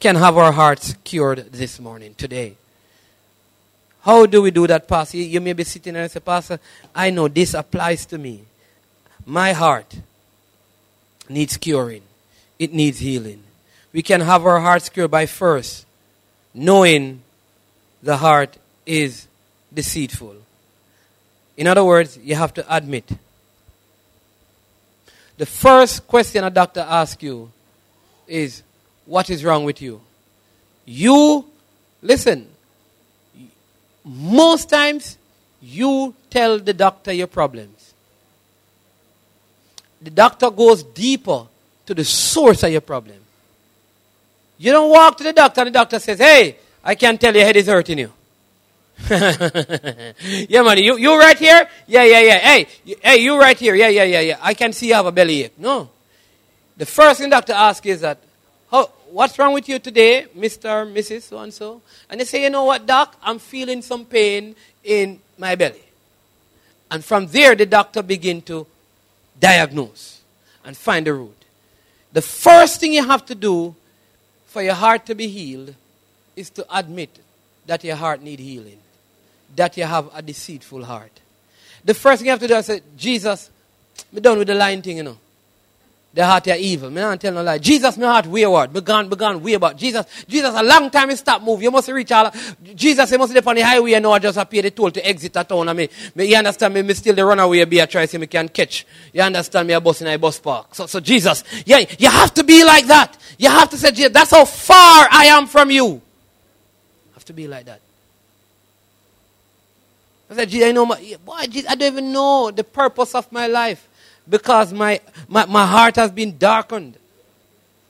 A: can have our hearts cured this morning, today. How do we do that, Pastor? You may be sitting there and say, Pastor, I know this applies to me. My heart needs curing, it needs healing. We can have our hearts cured by first knowing the heart is deceitful. In other words, you have to admit. The first question a doctor asks you is, What is wrong with you? You, listen, most times you tell the doctor your problems the doctor goes deeper to the source of your problem. You don't walk to the doctor and the doctor says, Hey, I can't tell your head is hurting you. [LAUGHS] yeah, man, you, you right here? Yeah, yeah, yeah. Hey, you, hey, you right here? Yeah, yeah, yeah, yeah. I can see you have a belly bellyache. No. The first thing the doctor asks is that, oh, what's wrong with you today, Mr. Mrs. So and so? And they say, you know what, doc? I'm feeling some pain in my belly. And from there, the doctor begin to diagnose and find the root. The first thing you have to do for your heart to be healed is to admit that your heart need healing, that you have a deceitful heart. The first thing you have to do is say, Jesus, I'm done with the lying thing, you know. The heart are evil. Me not tell no lie. Jesus, my heart wayward. Began, began wayward. Jesus, Jesus, a long time he stop move. You must reach all. Jesus, he must live on the highway and now I just appear the toll to exit a town. I mean, me, you understand me? Me still the runaway be a try see me can catch. You understand me? A bus in a bus park. So, so Jesus, yeah, you have to be like that. You have to say, Jesus, that's how far I am from you. you have to be like that. I said, Jesus, I know my, boy, Jesus, I don't even know the purpose of my life because my, my, my heart has been darkened.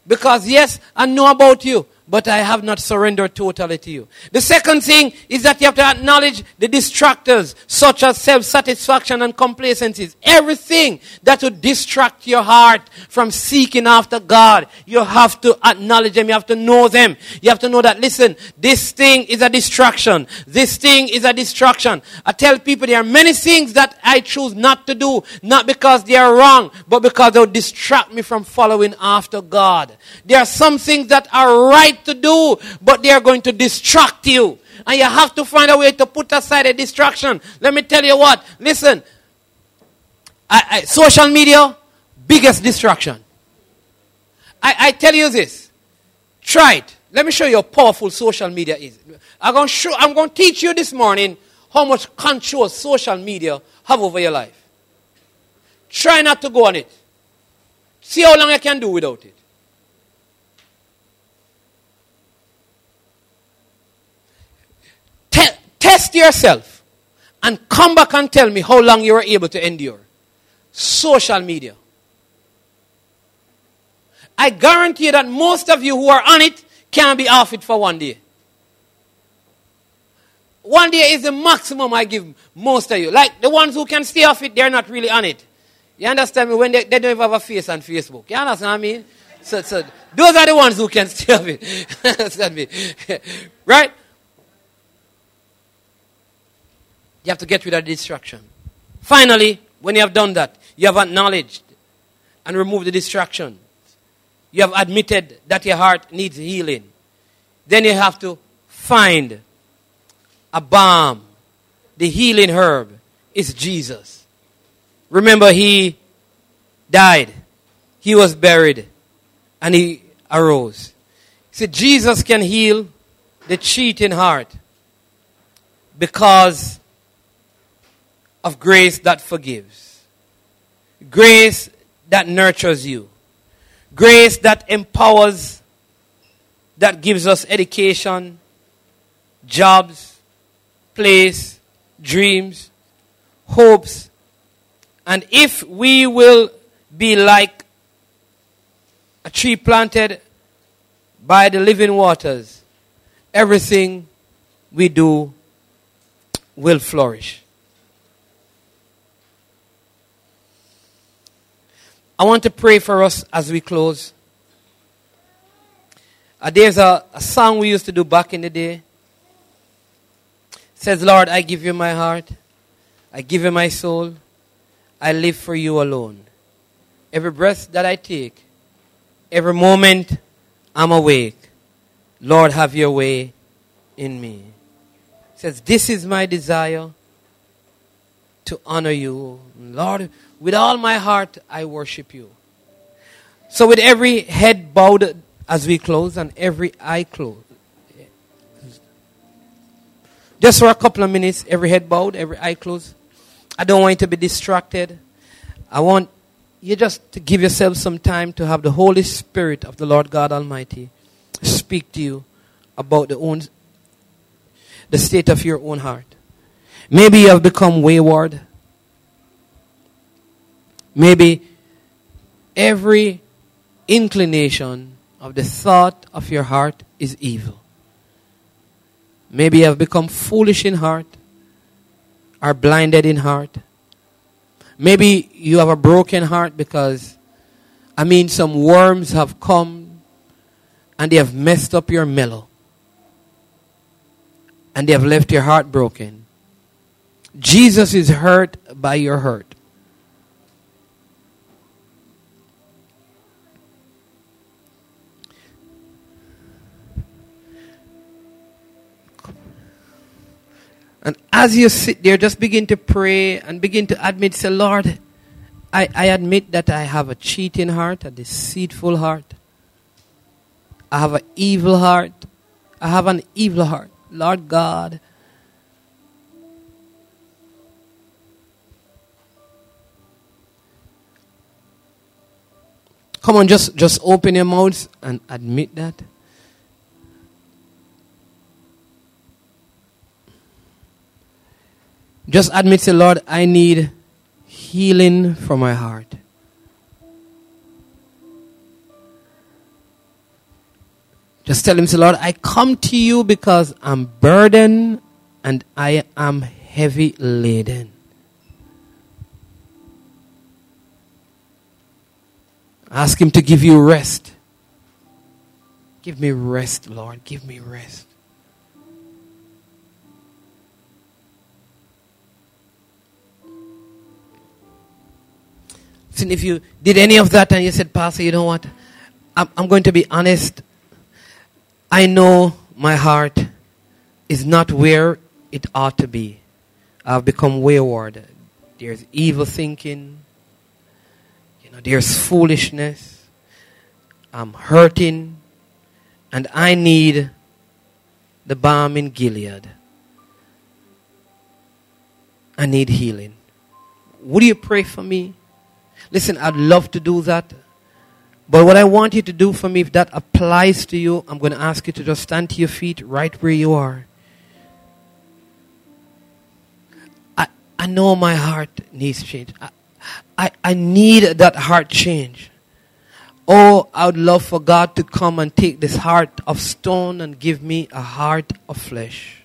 A: Because, yes, I know about you, but I have not surrendered totally to you. The second thing is that you have to acknowledge the distractors, such as self satisfaction and complacencies. Everything that would distract your heart from seeking after God, you have to acknowledge them. You have to know them. You have to know that, listen, this thing is a distraction. This thing is a distraction. I tell people there are many things that I choose not to do, not because they are wrong, but because they'll distract me from following after God. There are some things that are right to do, but they are going to distract you. And you have to find a way to put aside a distraction. Let me tell you what. Listen. I, I, social media, biggest distraction. I, I tell you this. Try it. Let me show you how powerful social media is. I'm going, to show, I'm going to teach you this morning how much control social media have over your life. Try not to go on it. See how long I can do without it. Te- test yourself and come back and tell me how long you are able to endure. Social media. I guarantee you that most of you who are on it can't be off it for one day. One day is the maximum I give most of you. Like the ones who can stay off it, they're not really on it. You understand me? When they, they don't even have a face on Facebook. You understand what I mean? So, so those are the ones who can [LAUGHS] stay off it. [LAUGHS] understand me? [LAUGHS] right? You have to get rid of the distraction. Finally, when you have done that, you have acknowledged and removed the distraction. You have admitted that your heart needs healing. Then you have to find a balm. The healing herb is Jesus. Remember, he died, he was buried, and he arose. See, Jesus can heal the cheating heart because of grace that forgives, grace that nurtures you, grace that empowers, that gives us education, jobs, place, dreams, hopes. And if we will be like a tree planted by the living waters, everything we do will flourish. I want to pray for us as we close. Uh, there's a, a song we used to do back in the day says, Lord, I give you my heart. I give you my soul. I live for you alone. Every breath that I take, every moment I'm awake, Lord, have your way in me. It says, This is my desire to honor you. Lord, with all my heart, I worship you. So, with every head bowed as we close and every eye closed, just for a couple of minutes, every head bowed, every eye closed. I don't want you to be distracted. I want you just to give yourself some time to have the Holy Spirit of the Lord God Almighty speak to you about the own the state of your own heart. Maybe you have become wayward. Maybe every inclination of the thought of your heart is evil. Maybe you have become foolish in heart, are blinded in heart. Maybe you have a broken heart because, I mean, some worms have come and they have messed up your mellow. And they have left your heart broken. Jesus is hurt by your hurt. And as you sit there, just begin to pray and begin to admit, say, Lord, I, I admit that I have a cheating heart, a deceitful heart. I have an evil heart. I have an evil heart. Lord God, Come on, just, just open your mouths and admit that. Just admit, say, Lord, I need healing from my heart. Just tell him, say, Lord, I come to you because I'm burdened and I am heavy laden. Ask him to give you rest. Give me rest, Lord. Give me rest. If you did any of that and you said, Pastor, you know what? I'm, I'm going to be honest. I know my heart is not where it ought to be. I've become wayward. There's evil thinking. You know, there's foolishness. I'm hurting. And I need the balm in Gilead. I need healing. Would you pray for me? Listen, I'd love to do that. But what I want you to do for me, if that applies to you, I'm going to ask you to just stand to your feet right where you are. I, I know my heart needs change. I, I, I need that heart change. Oh, I would love for God to come and take this heart of stone and give me a heart of flesh.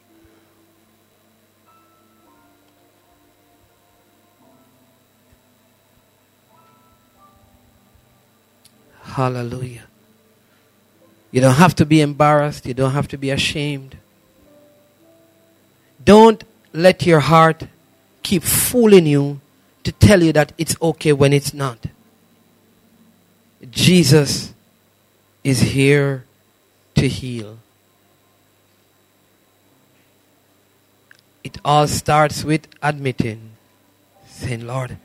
A: Hallelujah. You don't have to be embarrassed. You don't have to be ashamed. Don't let your heart keep fooling you to tell you that it's okay when it's not. Jesus is here to heal. It all starts with admitting, saying, Lord,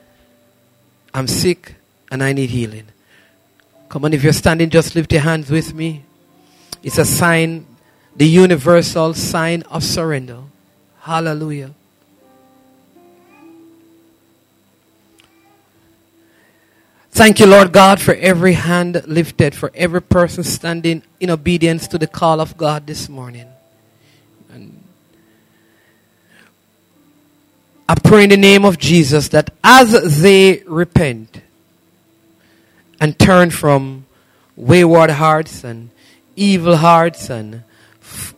A: I'm sick and I need healing. Come on, if you're standing, just lift your hands with me. It's a sign, the universal sign of surrender. Hallelujah. Thank you, Lord God, for every hand lifted, for every person standing in obedience to the call of God this morning. And I pray in the name of Jesus that as they repent, and turn from wayward hearts and evil hearts and f-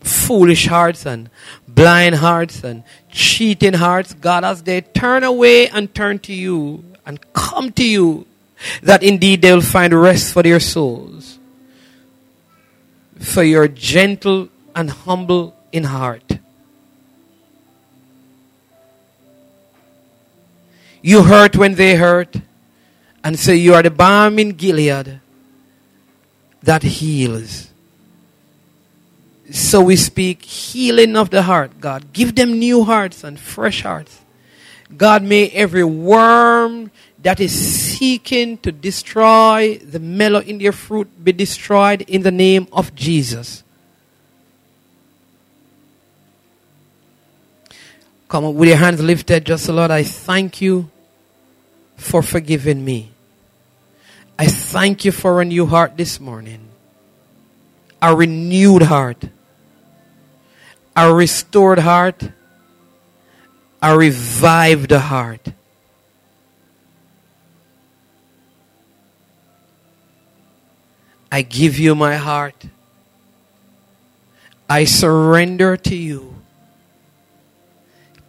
A: foolish hearts and blind hearts and cheating hearts, God, as they turn away and turn to you and come to you, that indeed they'll find rest for their souls. For you're gentle and humble in heart. You hurt when they hurt and say, You are the balm in Gilead that heals. So we speak healing of the heart, God. Give them new hearts and fresh hearts. God, may every worm that is seeking to destroy the mellow in their fruit be destroyed in the name of Jesus. Come on, with your hands lifted, just Lord, I thank you for forgiving me. I thank you for a new heart this morning. A renewed heart. A restored heart. A revived heart. I give you my heart. I surrender to you.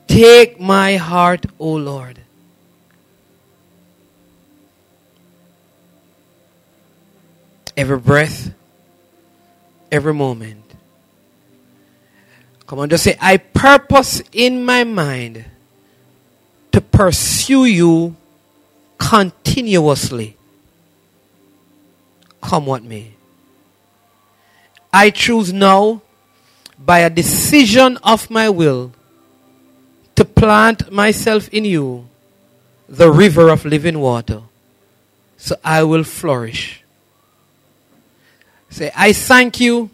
A: Take my heart, O Lord. Every breath, every moment. Come on, just say, I purpose in my mind to pursue you continuously. Come what may. I choose now, by a decision of my will, to plant myself in you, the river of living water, so I will flourish Say, I thank you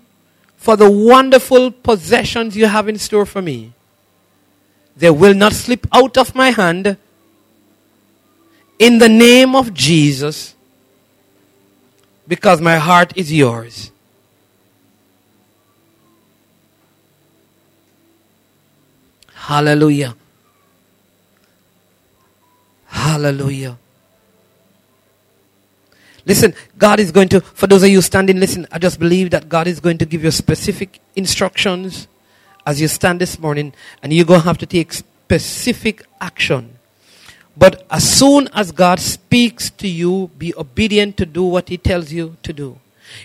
A: for the wonderful possessions you have in store for me. They will not slip out of my hand. In the name of Jesus, because my heart is yours. Hallelujah. Hallelujah. Listen, God is going to, for those of you standing, listen, I just believe that God is going to give you specific instructions as you stand this morning, and you're going to have to take specific action. But as soon as God speaks to you, be obedient to do what He tells you to do.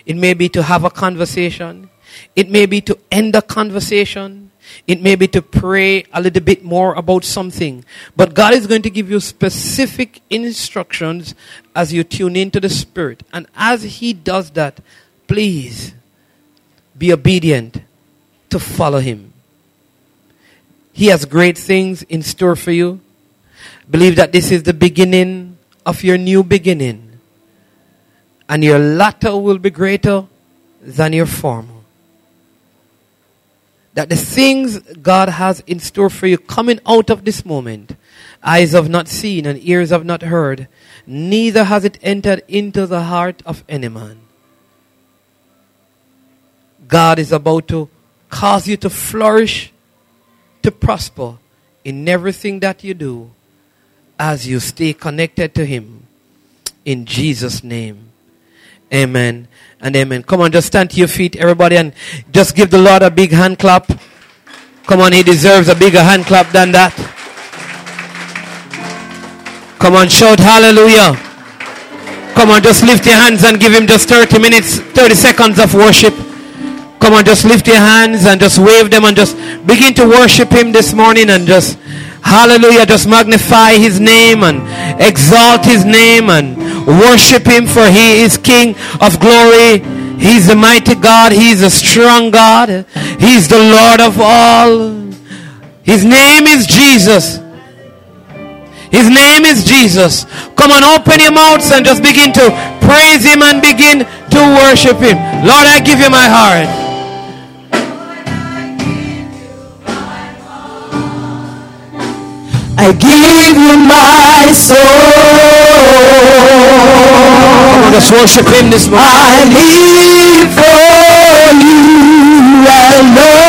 A: It may be to have a conversation. It may be to end a conversation. It may be to pray a little bit more about something. But God is going to give you specific instructions as you tune into the Spirit. And as He does that, please be obedient to follow Him. He has great things in store for you. Believe that this is the beginning of your new beginning. And your latter will be greater than your former that the things God has in store for you coming out of this moment, eyes have not seen and ears have not heard, neither has it entered into the heart of any man. God is about to cause you to flourish, to prosper in everything that you do as you stay connected to Him. In Jesus' name. Amen and amen. Come on, just stand to your feet, everybody, and just give the Lord a big hand clap. Come on, He deserves a bigger hand clap than that. Come on, shout hallelujah. Come on, just lift your hands and give Him just 30 minutes, 30 seconds of worship. Come on, just lift your hands and just wave them and just begin to worship Him this morning and just Hallelujah. Just magnify his name and exalt his name and worship him for he is King of glory. He's the mighty God. He's a strong God. He's the Lord of all. His name is Jesus. His name is Jesus. Come on, open your mouths and just begin to praise him and begin to worship him. Lord, I give you my heart.
B: I give you my soul.
A: Lord. Let us worship Him this morning.
B: I live for you Lord.